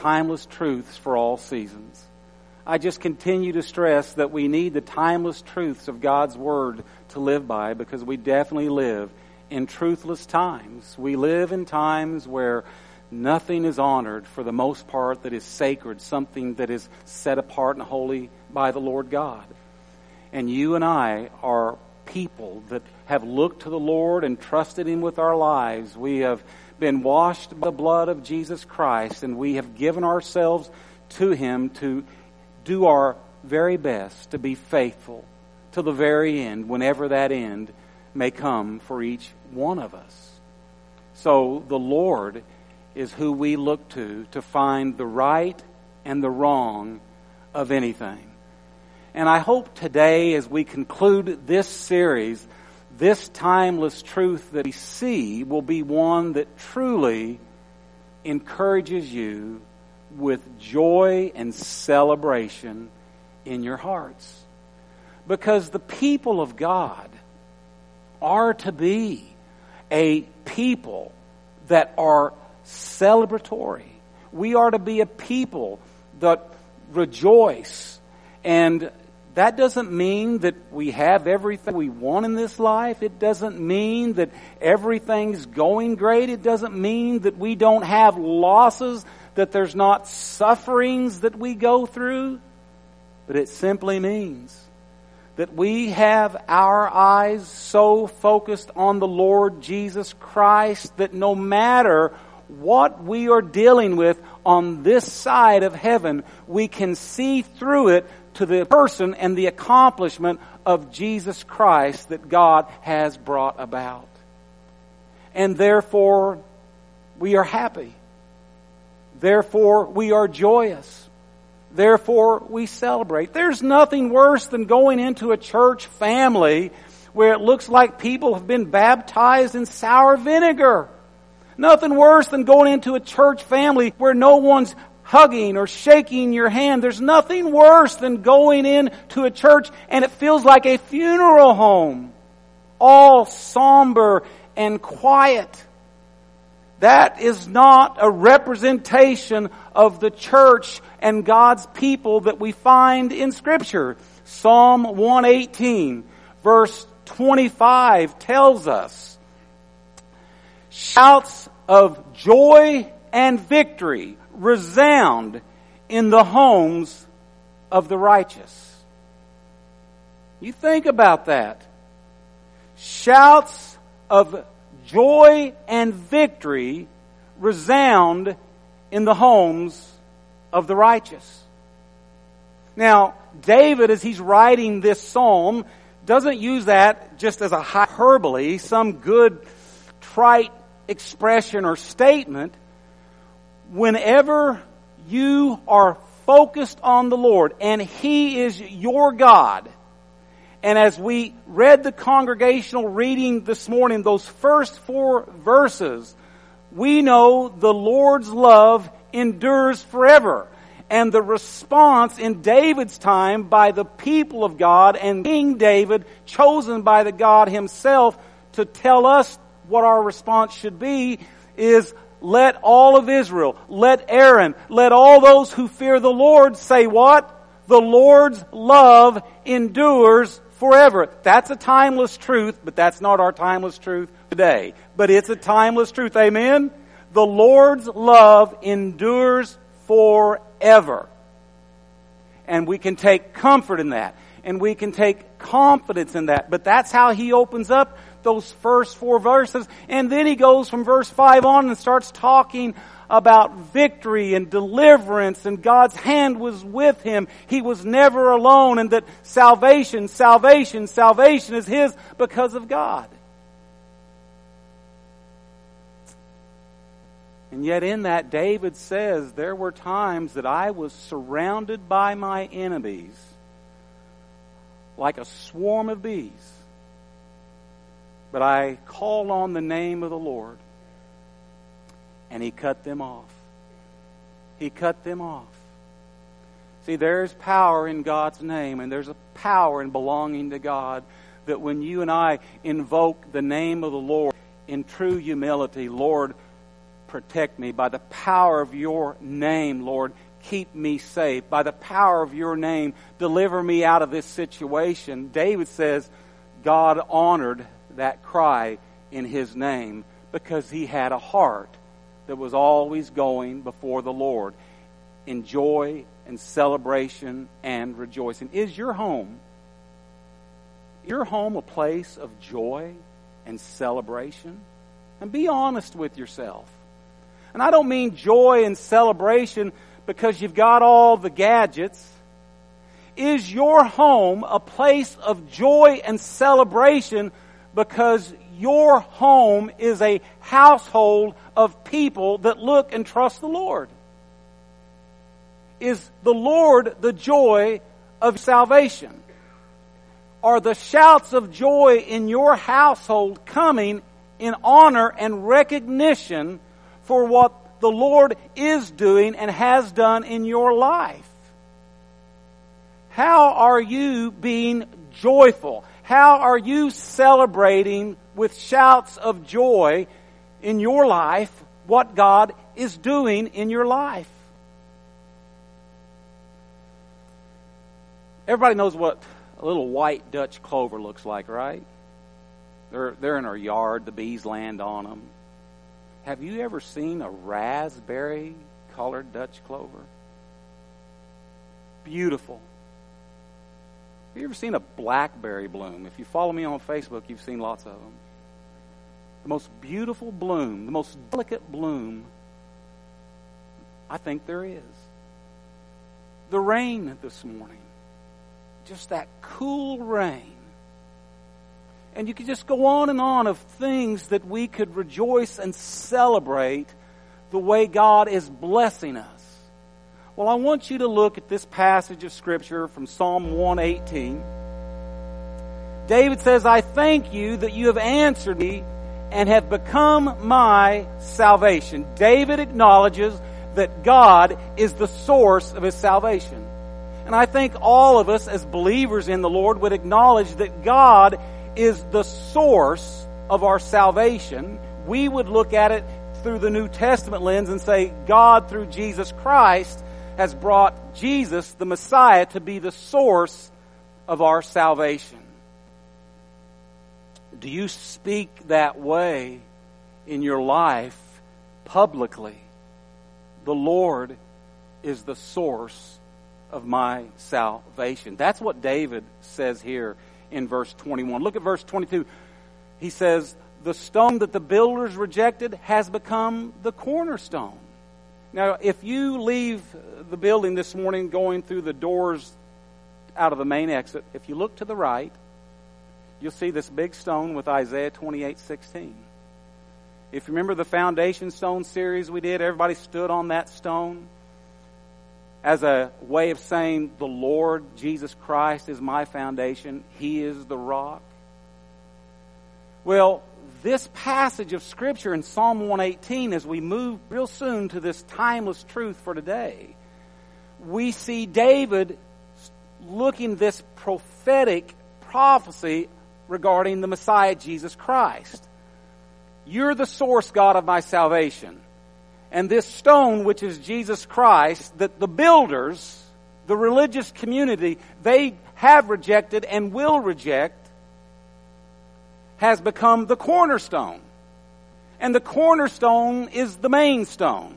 timeless truths for all seasons. I just continue to stress that we need the timeless truths of God's Word to live by because we definitely live in truthless times. We live in times where nothing is honored for the most part that is sacred, something that is set apart and holy by the Lord God. And you and I are people that have looked to the Lord and trusted Him with our lives. We have been washed by the blood of Jesus Christ and we have given ourselves to Him to do our very best to be faithful to the very end, whenever that end may come for each one of us. So the Lord is who we look to to find the right and the wrong of anything. And I hope today, as we conclude this series, this timeless truth that we see will be one that truly encourages you with joy and celebration in your hearts. Because the people of God are to be a people that are celebratory. We are to be a people that rejoice. And that doesn't mean that we have everything we want in this life. It doesn't mean that everything's going great. It doesn't mean that we don't have losses, that there's not sufferings that we go through. But it simply means that we have our eyes so focused on the Lord Jesus Christ that no matter what we are dealing with on this side of heaven, we can see through it to the person and the accomplishment of Jesus Christ that God has brought about. And therefore, we are happy. Therefore, we are joyous. Therefore, we celebrate. There's nothing worse than going into a church family where it looks like people have been baptized in sour vinegar. Nothing worse than going into a church family where no one's hugging or shaking your hand. There's nothing worse than going in to a church and it feels like a funeral home. All somber and quiet. That is not a representation of the church and God's people that we find in scripture. Psalm 118 verse 25 tells us, shouts of joy and victory resound in the homes of the righteous. You think about that. Shouts of joy and victory resound in the homes of the righteous. Now, David, as he's writing this psalm, doesn't use that just as a hyperbole, some good trite expression or statement. Whenever you are focused on the Lord and He is your God, and as we read the congregational reading this morning, those first four verses, we know the Lord's love endures forever. And the response in David's time by the people of God and King David, chosen by the God himself to tell us what our response should be, is let all of Israel, let Aaron, let all those who fear the Lord say what? The Lord's love endures forever. That's a timeless truth, but that's not our timeless truth today. But it's a timeless truth. Amen? The Lord's love endures forever. And we can take comfort in that. And we can take confidence in that. But that's how he opens up those first four verses. And then he goes from verse 5 on and starts talking about victory and deliverance and God's hand was with him. He was never alone and that salvation, salvation, salvation is his because of God. And yet in that, David says, there were times that I was surrounded by my enemies like a swarm of bees. But I called on the name of the Lord and he cut them off. He cut them off. See, there's power in God's name, and there's a power in belonging to God that when you and I invoke the name of the Lord in true humility, Lord, protect me. By the power of your name, Lord, keep me safe. By the power of your name, deliver me out of this situation. David says God honored that cry in his name because he had a heart that was always going before the Lord in joy and celebration and rejoicing. Is your home your home a place of joy and celebration? And be honest with yourself. And I don't mean joy and celebration because you've got all the gadgets. Is your home a place of joy and celebration because your home is a household of people that look and trust the Lord? Is the Lord the joy of salvation? Are the shouts of joy in your household coming in honor and recognition for what the Lord is doing and has done in your life? How are you being joyful? How are you celebrating with shouts of joy in your life what God is doing in your life? Everybody knows what a little white Dutch clover looks like, right? They're, they're in our yard, the bees land on them. Have you ever seen a raspberry colored Dutch clover? Beautiful. Have you ever seen a blackberry bloom? If you follow me on Facebook, you've seen lots of them. The most beautiful bloom, the most delicate bloom, I think there is. The rain this morning just that cool rain. And you could just go on and on of things that we could rejoice and celebrate the way God is blessing us. Well, I want you to look at this passage of Scripture from Psalm 118. David says, I thank you that you have answered me and have become my salvation. David acknowledges that God is the source of his salvation. And I think all of us as believers in the Lord would acknowledge that God is the source of our salvation. We would look at it through the New Testament lens and say, God through Jesus Christ has brought Jesus, the Messiah, to be the source of our salvation. Do you speak that way in your life publicly? The Lord is the source of my salvation. That's what David says here in verse 21. Look at verse 22. He says, The stone that the builders rejected has become the cornerstone. Now, if you leave the building this morning going through the doors out of the main exit, if you look to the right, you'll see this big stone with Isaiah 28 16. If you remember the foundation stone series we did, everybody stood on that stone as a way of saying, the Lord Jesus Christ is my foundation. He is the rock. Well, this passage of Scripture in Psalm 118, as we move real soon to this timeless truth for today, we see David looking this prophetic prophecy regarding the Messiah, Jesus Christ. You're the source, God, of my salvation. And this stone, which is Jesus Christ, that the builders, the religious community, they have rejected and will reject, has become the cornerstone. And the cornerstone is the main stone.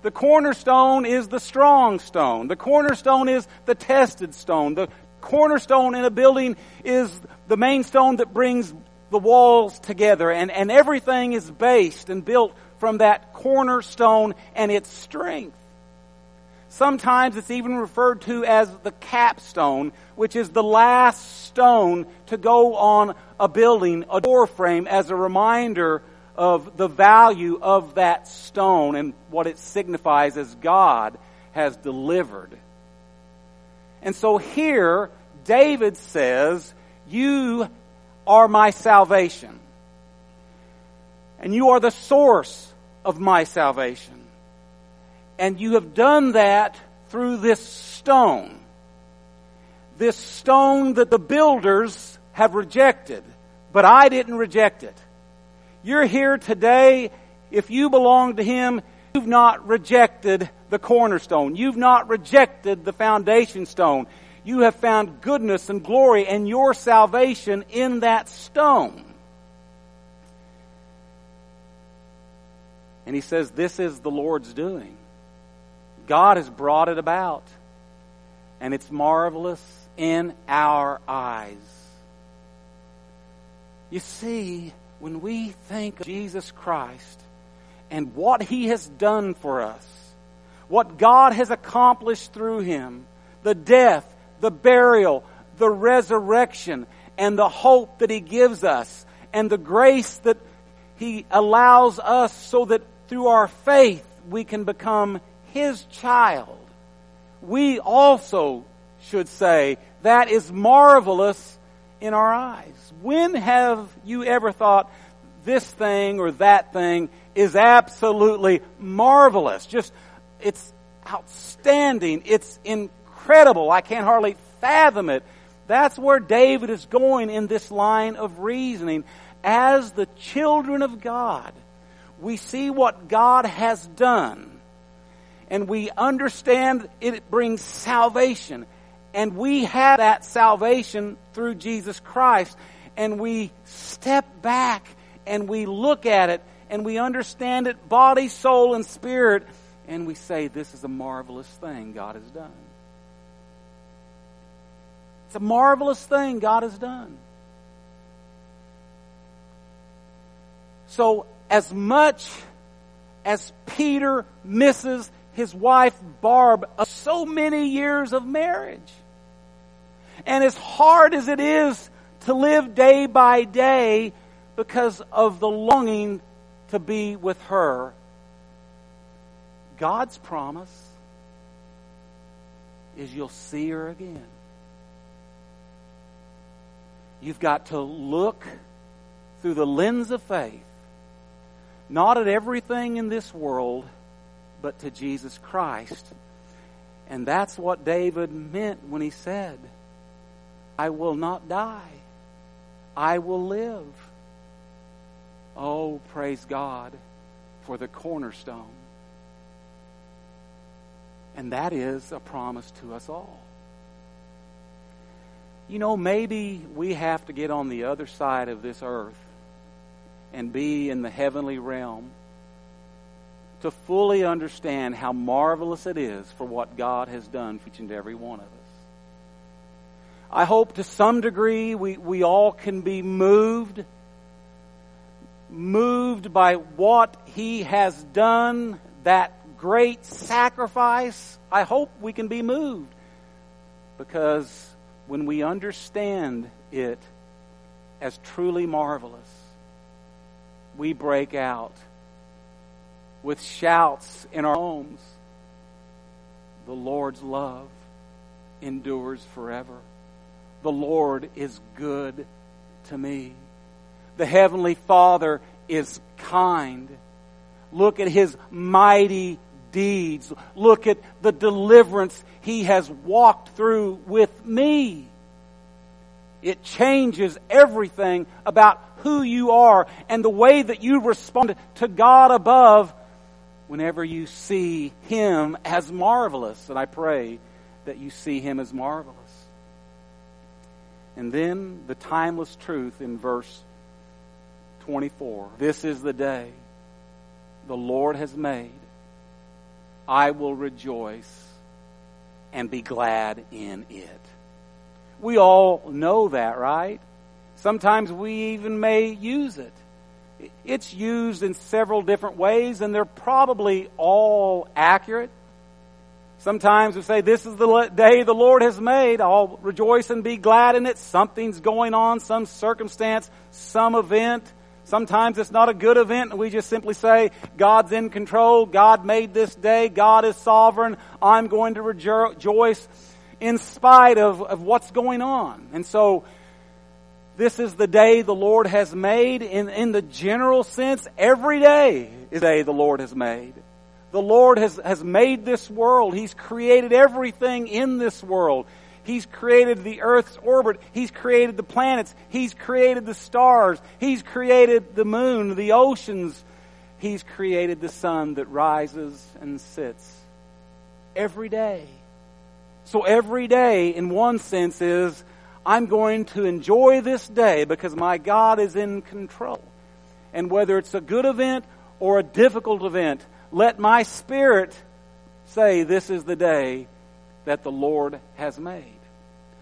The cornerstone is the strong stone. The cornerstone is the tested stone. The cornerstone in a building is the main stone that brings the walls together. And, and everything is based and built from that cornerstone and its strength. Sometimes it's even referred to as the capstone, which is the last stone to go on a building, a door frame, as a reminder of the value of that stone and what it signifies as God has delivered. And so here, David says, You are my salvation and you are the source of my salvation. And you have done that through this stone. This stone that the builders have rejected, but I didn't reject it. You're here today If you belong to Him, you've not rejected the cornerstone. You've not rejected the foundation stone. You have found goodness and glory and your salvation in that stone. And he says, This is the Lord's doing. God has brought it about, and it's marvelous in our eyes. You see, when we think of Jesus Christ and what He has done for us, what God has accomplished through Him, the death, the burial, the resurrection, and the hope that He gives us, and the grace that He allows us so that through our faith we can become His child. We also should say that is marvelous in our eyes. When have you ever thought this thing or that thing is absolutely marvelous? Just, it's outstanding. It's incredible. I can't hardly fathom it. That's where David is going in this line of reasoning. As the children of God, we see what God has done and we understand it brings salvation. And we have that salvation through Jesus Christ. And we step back and we look at it and we understand it body, soul, and spirit. And we say, This is a marvelous thing God has done. It's a marvelous thing God has done. So, as much as Peter misses his wife Barb so many years of marriage, and as hard as it is to live day by day because of the longing to be with her, God's promise is you'll see her again. You've got to look through the lens of faith not at everything in this world, but to Jesus Christ. And that's what David meant when he said, I will not die. I will live. Oh, praise God for the cornerstone. And that is a promise to us all. You know, maybe we have to get on the other side of this earth and be in the heavenly realm to fully understand how marvelous it is for what God has done for each and every one of us. I hope to some degree we, we all can be moved, moved by what He has done, that great sacrifice. I hope we can be moved because when we understand it as truly marvelous, we break out with shouts in our homes. The Lord's love endures forever. The Lord is good to me. The Heavenly Father is kind. Look at His mighty deeds. Look at the deliverance He has walked through with me. It changes everything about who you are and the way that you respond to God above whenever you see Him as marvelous. And I pray that you see Him as marvelous. And then the timeless truth in verse 24. This is the day the Lord has made. I will rejoice and be glad in it. We all know that, right? Sometimes we even may use it. It's used in several different ways, and they're probably all accurate. Sometimes we say, This is the day the Lord has made. I'll rejoice and be glad in it. Something's going on, some circumstance, some event. Sometimes it's not a good event, and we just simply say, God's in control. God made this day. God is sovereign. I'm going to rejoice in spite of, of what's going on. And so this is the day the Lord has made. In, in the general sense, every day is the day the Lord has made. The Lord has, has made this world. He's created everything in this world. He's created the earth's orbit. He's created the planets. He's created the stars. He's created the moon, the oceans. He's created the sun that rises and sits every day. So every day, in one sense, is I'm going to enjoy this day because my God is in control. And whether it's a good event or a difficult event, let my spirit say, This is the day that the Lord has made.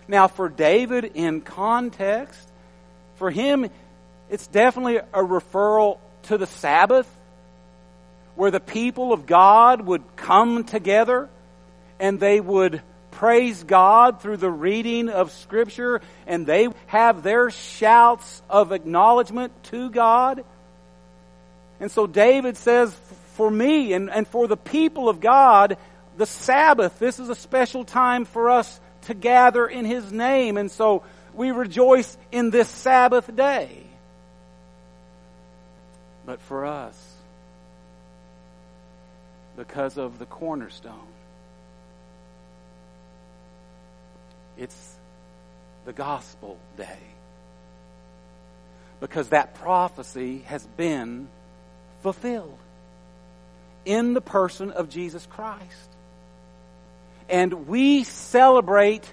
Now, for David, in context, for him, it's definitely a referral to the Sabbath, where the people of God would come together and they would praise God through the reading of Scripture and they have their shouts of acknowledgement to God. And so David says, for me and, and for the people of God, the Sabbath, this is a special time for us to gather in His name. And so we rejoice in this Sabbath day. But for us, because of the cornerstone, it's the gospel day. Because that prophecy has been fulfilled in the person of Jesus Christ. And we celebrate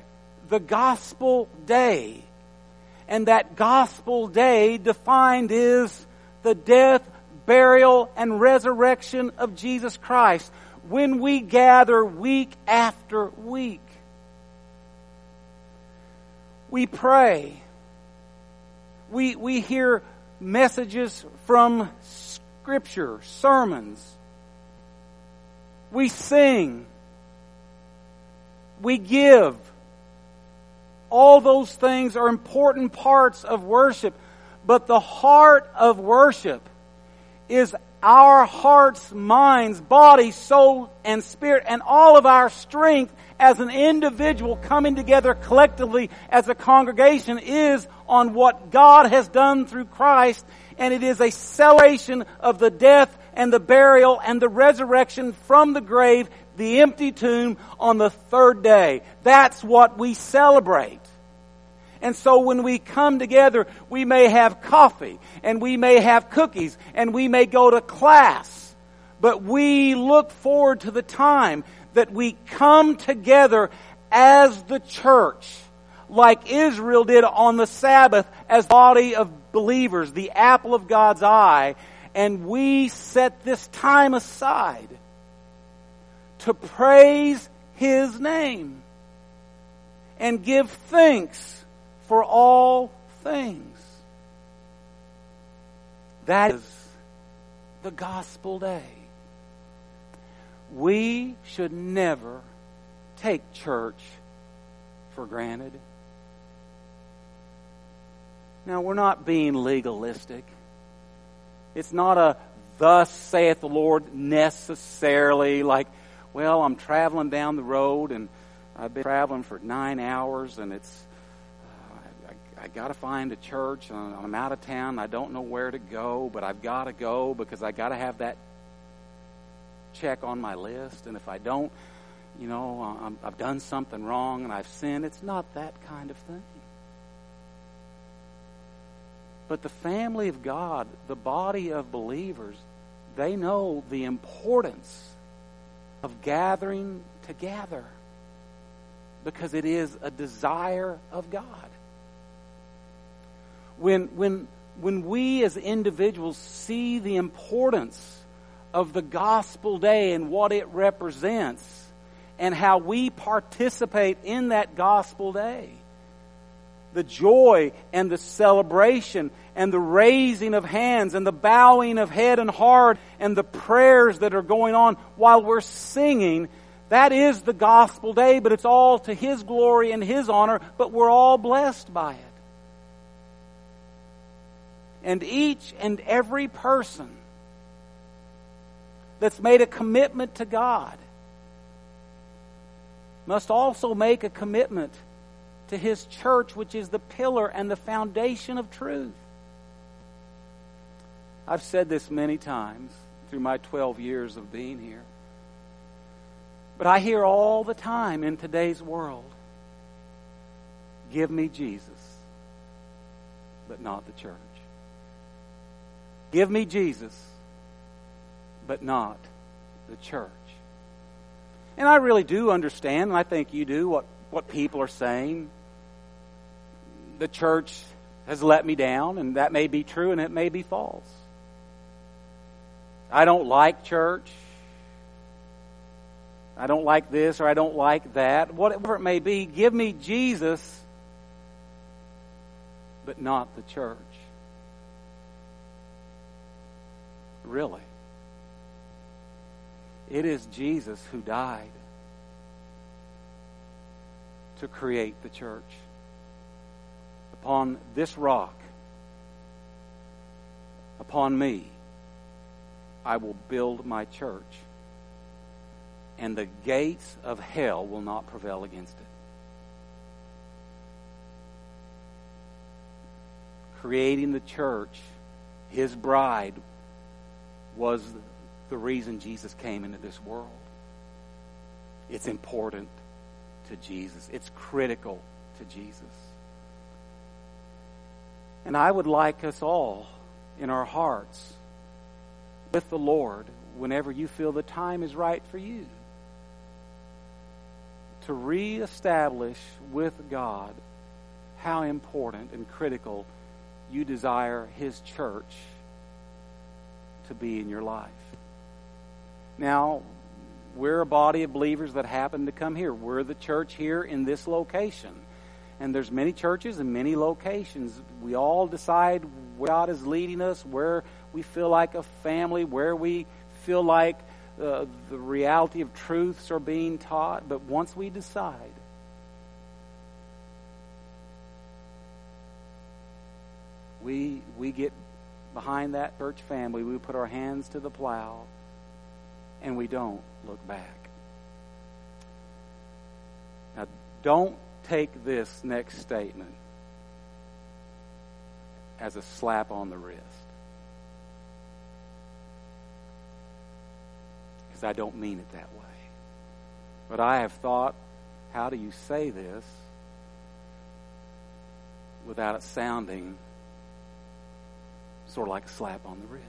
the gospel day. And that gospel day defined is the death, burial, and resurrection of Jesus Christ when we gather week after week. We pray. We, we hear messages from Scripture, sermons. We sing. We give. All those things are important parts of worship. But the heart of worship is our hearts, minds, body, soul, and spirit, and all of our strength as an individual coming together collectively as a congregation is on what God has done through Christ, and it is a celebration of the death and the burial and the resurrection from the grave, the empty tomb on the third day. That's what we celebrate. And so when we come together, we may have coffee and we may have cookies and we may go to class. But we look forward to the time that we come together as the church, like Israel did on the Sabbath as body of believers, the apple of God's eye, and we set this time aside to praise His name and give thanks for all things. That is the gospel day. We should never take church for granted. Now, we're not being legalistic. It's not a thus saith the Lord necessarily like, well, I'm traveling down the road and I've been traveling for nine hours and it's I got to find a church. I'm out of town. I don't know where to go, but I've got to go because I got to have that check on my list. And if I don't, you know, I'm, I've done something wrong and I've sinned. It's not that kind of thing. But the family of God, the body of believers, they know the importance of gathering together because it is a desire of God when, when, when we as individuals see the importance of the gospel day and what it represents and how we participate in that gospel day, the joy and the celebration and the raising of hands and the bowing of head and heart and the prayers that are going on while we're singing, that is the gospel day, but it's all to His glory and His honor, but we're all blessed by it. And each and every person that's made a commitment to God must also make a commitment to His church, which is the pillar and the foundation of truth. I've said this many times through my 12 years of being here. But I hear all the time in today's world give me Jesus, but not the church. Give me Jesus, but not the church. And I really do understand, and I think you do, what, what people are saying. The church has let me down, and that may be true and it may be false. I don't like church. I don't like this or I don't like that. Whatever it may be, give me Jesus, but not the church. Really. It is Jesus who died to create the church. Upon this rock, upon me, I will build my church, and the gates of hell will not prevail against it. Creating the church, his bride, was the reason Jesus came into this world. It's important to Jesus, it's critical to Jesus. And I would like us all in our hearts with the Lord whenever you feel the time is right for you to reestablish with God how important and critical you desire His church to be in your life. Now, we're a body of believers that happen to come here. We're the church here in this location. And there's many churches and many locations. We all decide where God is leading us, where we feel like a family, where we feel like uh, the reality of truths are being taught. But once we decide, we we get behind that church family. We put our hands to the plow and we don't look back. Now, don't take this next statement as a slap on the wrist. Because I don't mean it that way. But I have thought, how do you say this without it sounding sort of like a slap on the wrist?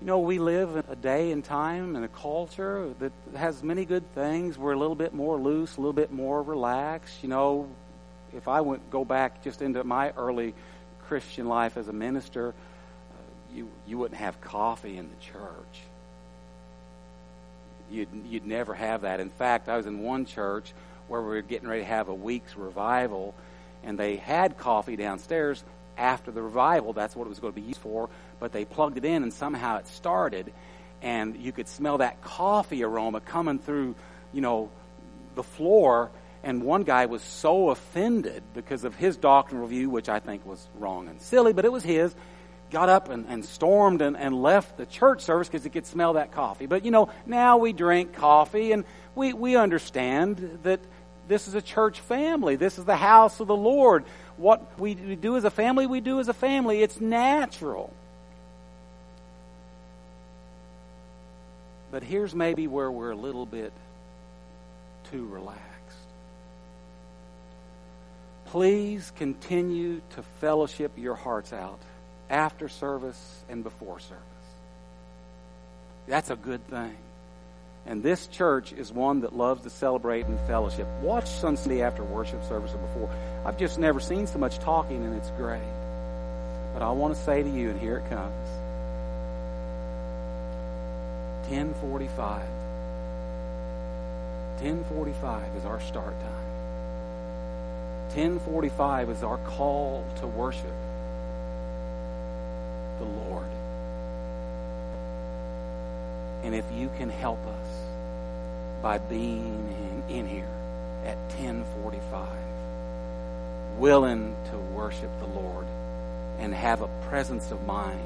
You know, we live in a day and time and a culture that has many good things. We're a little bit more loose, a little bit more relaxed. You know, if I went go back just into my early Christian life as a minister, uh, you you wouldn't have coffee in the church. You'd you'd never have that. In fact, I was in one church where we were getting ready to have a week's revival, and they had coffee downstairs after the revival. That's what it was going to be used for but they plugged it in and somehow it started and you could smell that coffee aroma coming through, you know, the floor. And one guy was so offended because of his doctrinal view, which I think was wrong and silly, but it was his, got up and, and stormed and, and left the church service because he could smell that coffee. But, you know, now we drink coffee and we, we understand that this is a church family. This is the house of the Lord. What we do as a family, we do as a family. It's natural. But here's maybe where we're a little bit too relaxed. Please continue to fellowship your hearts out after service and before service. That's a good thing. And this church is one that loves to celebrate and fellowship. Watch Sunday after worship service or before. I've just never seen so much talking, and it's great. But I want to say to you, and here it comes 1045. 1045 is our start time. 1045 is our call to worship the Lord. And if you can help us by being in, in here at 1045, willing to worship the Lord and have a presence of mind,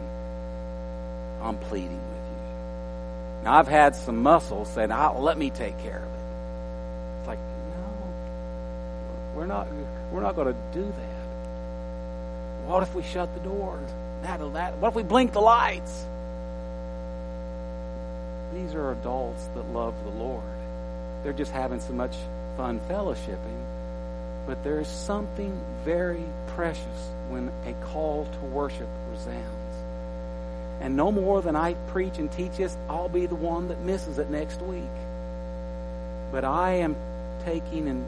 I'm pleading with you. now, I've had some muscles saying, oh, ah, let me take care of it. It's like, no, we're not, we're not going to do that. What if we shut the doors? That, that, what if we blink the lights? These are adults that love the Lord. They're just having so much fun fellowshipping. But there's something very precious when a call to worship resounds. And no more than I preach and teach this, I'll be the one that misses it next week. But I am taking and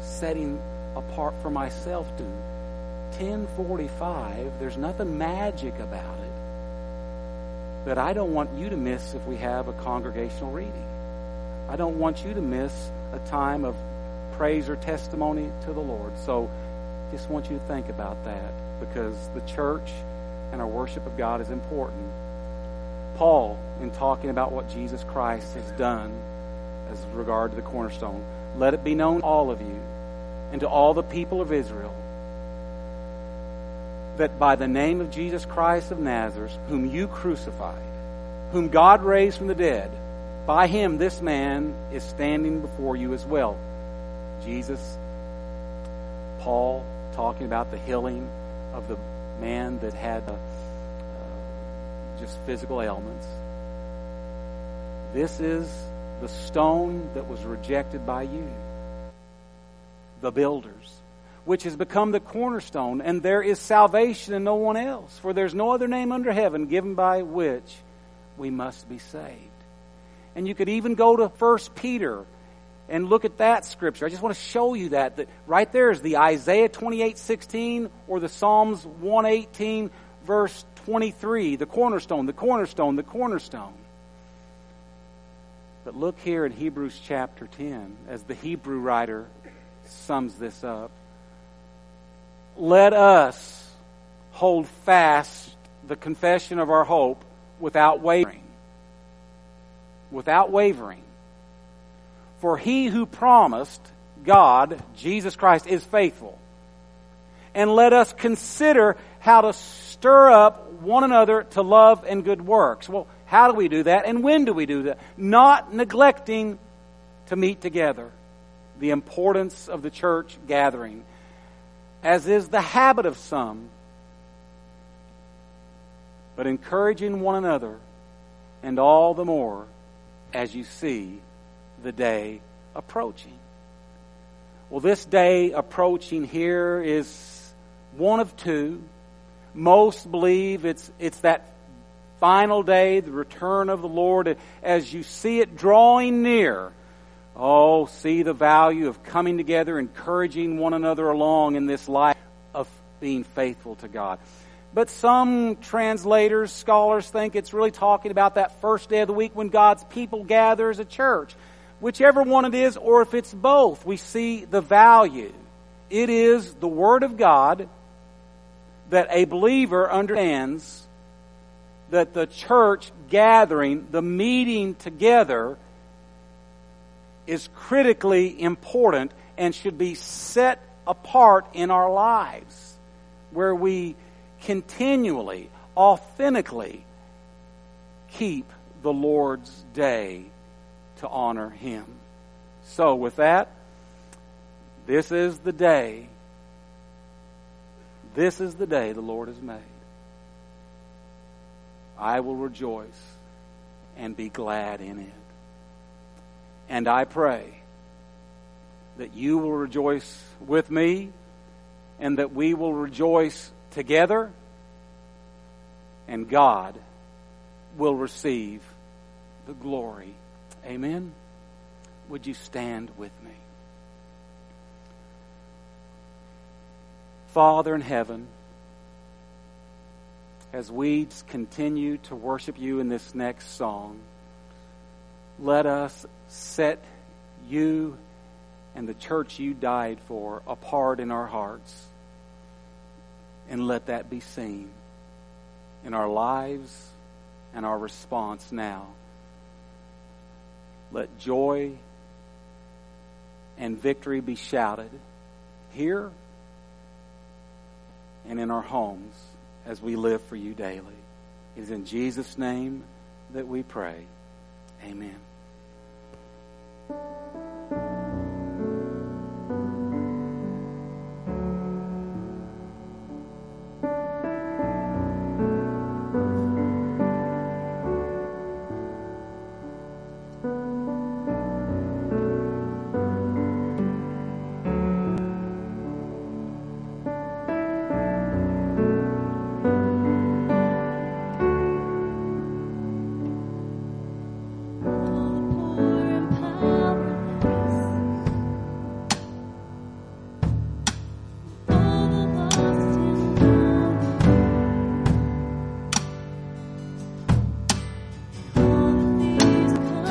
setting apart for myself to 1045. There's nothing magic about it. But I don't want you to miss if we have a congregational reading. I don't want you to miss a time of praise or testimony to the Lord. So just want you to think about that because the church and our worship of God is important. Paul, in talking about what Jesus Christ has done as regard to the cornerstone, let it be known all of you and to all the people of Israel that by the name of Jesus Christ of Nazareth, whom you crucified, whom God raised from the dead, by him this man is standing before you as well. Jesus, Paul, talking about the healing of the man that had uh, just physical ailments. This is the stone that was rejected by you, the builders, which has become the cornerstone, and there is salvation in no one else, for there's no other name under heaven given by which we must be saved. And you could even go to 1 Peter and look at that scripture. I just want to show you that, that right there is the Isaiah 28, 16 or the Psalms 118 verse 23, the cornerstone, the cornerstone, the cornerstone. But look here in Hebrews chapter 10 as the Hebrew writer sums this up. Let us hold fast the confession of our hope without wavering. Without wavering. For he who promised, God, Jesus Christ, is faithful. And let us consider how to stir up one another to love and good works. Well, how do we do that and when do we do that? Not neglecting to meet together. The importance of the church gathering, as is the habit of some, but encouraging one another, and all the more as you see the day approaching. Well, this day approaching here is one of two. Most believe it's, it's that final day, the return of the Lord, as you see it drawing near. Oh, see the value of coming together, encouraging one another along in this life of being faithful to God. But some translators, scholars think it's really talking about that first day of the week when God's people gather as a church. Whichever one it is, or if it's both, we see the value. It is the Word of God that a believer understands that the church gathering, the meeting together, is critically important and should be set apart in our lives, where we continually, authentically keep the Lord's day to honor Him. So, with that, this is the day. This is the day the Lord has made. I will rejoice and be glad in it. And I pray that you will rejoice with me and that we will rejoice together and God will receive the glory. Amen. Would you stand with me? Father in heaven, as we continue to worship you in this next song, let us set you and the church you died for apart in our hearts. And let that be seen in our lives and our response now. Let joy and victory be shouted here and in our homes as we live for you daily. It is in Jesus' name that we pray. Amen.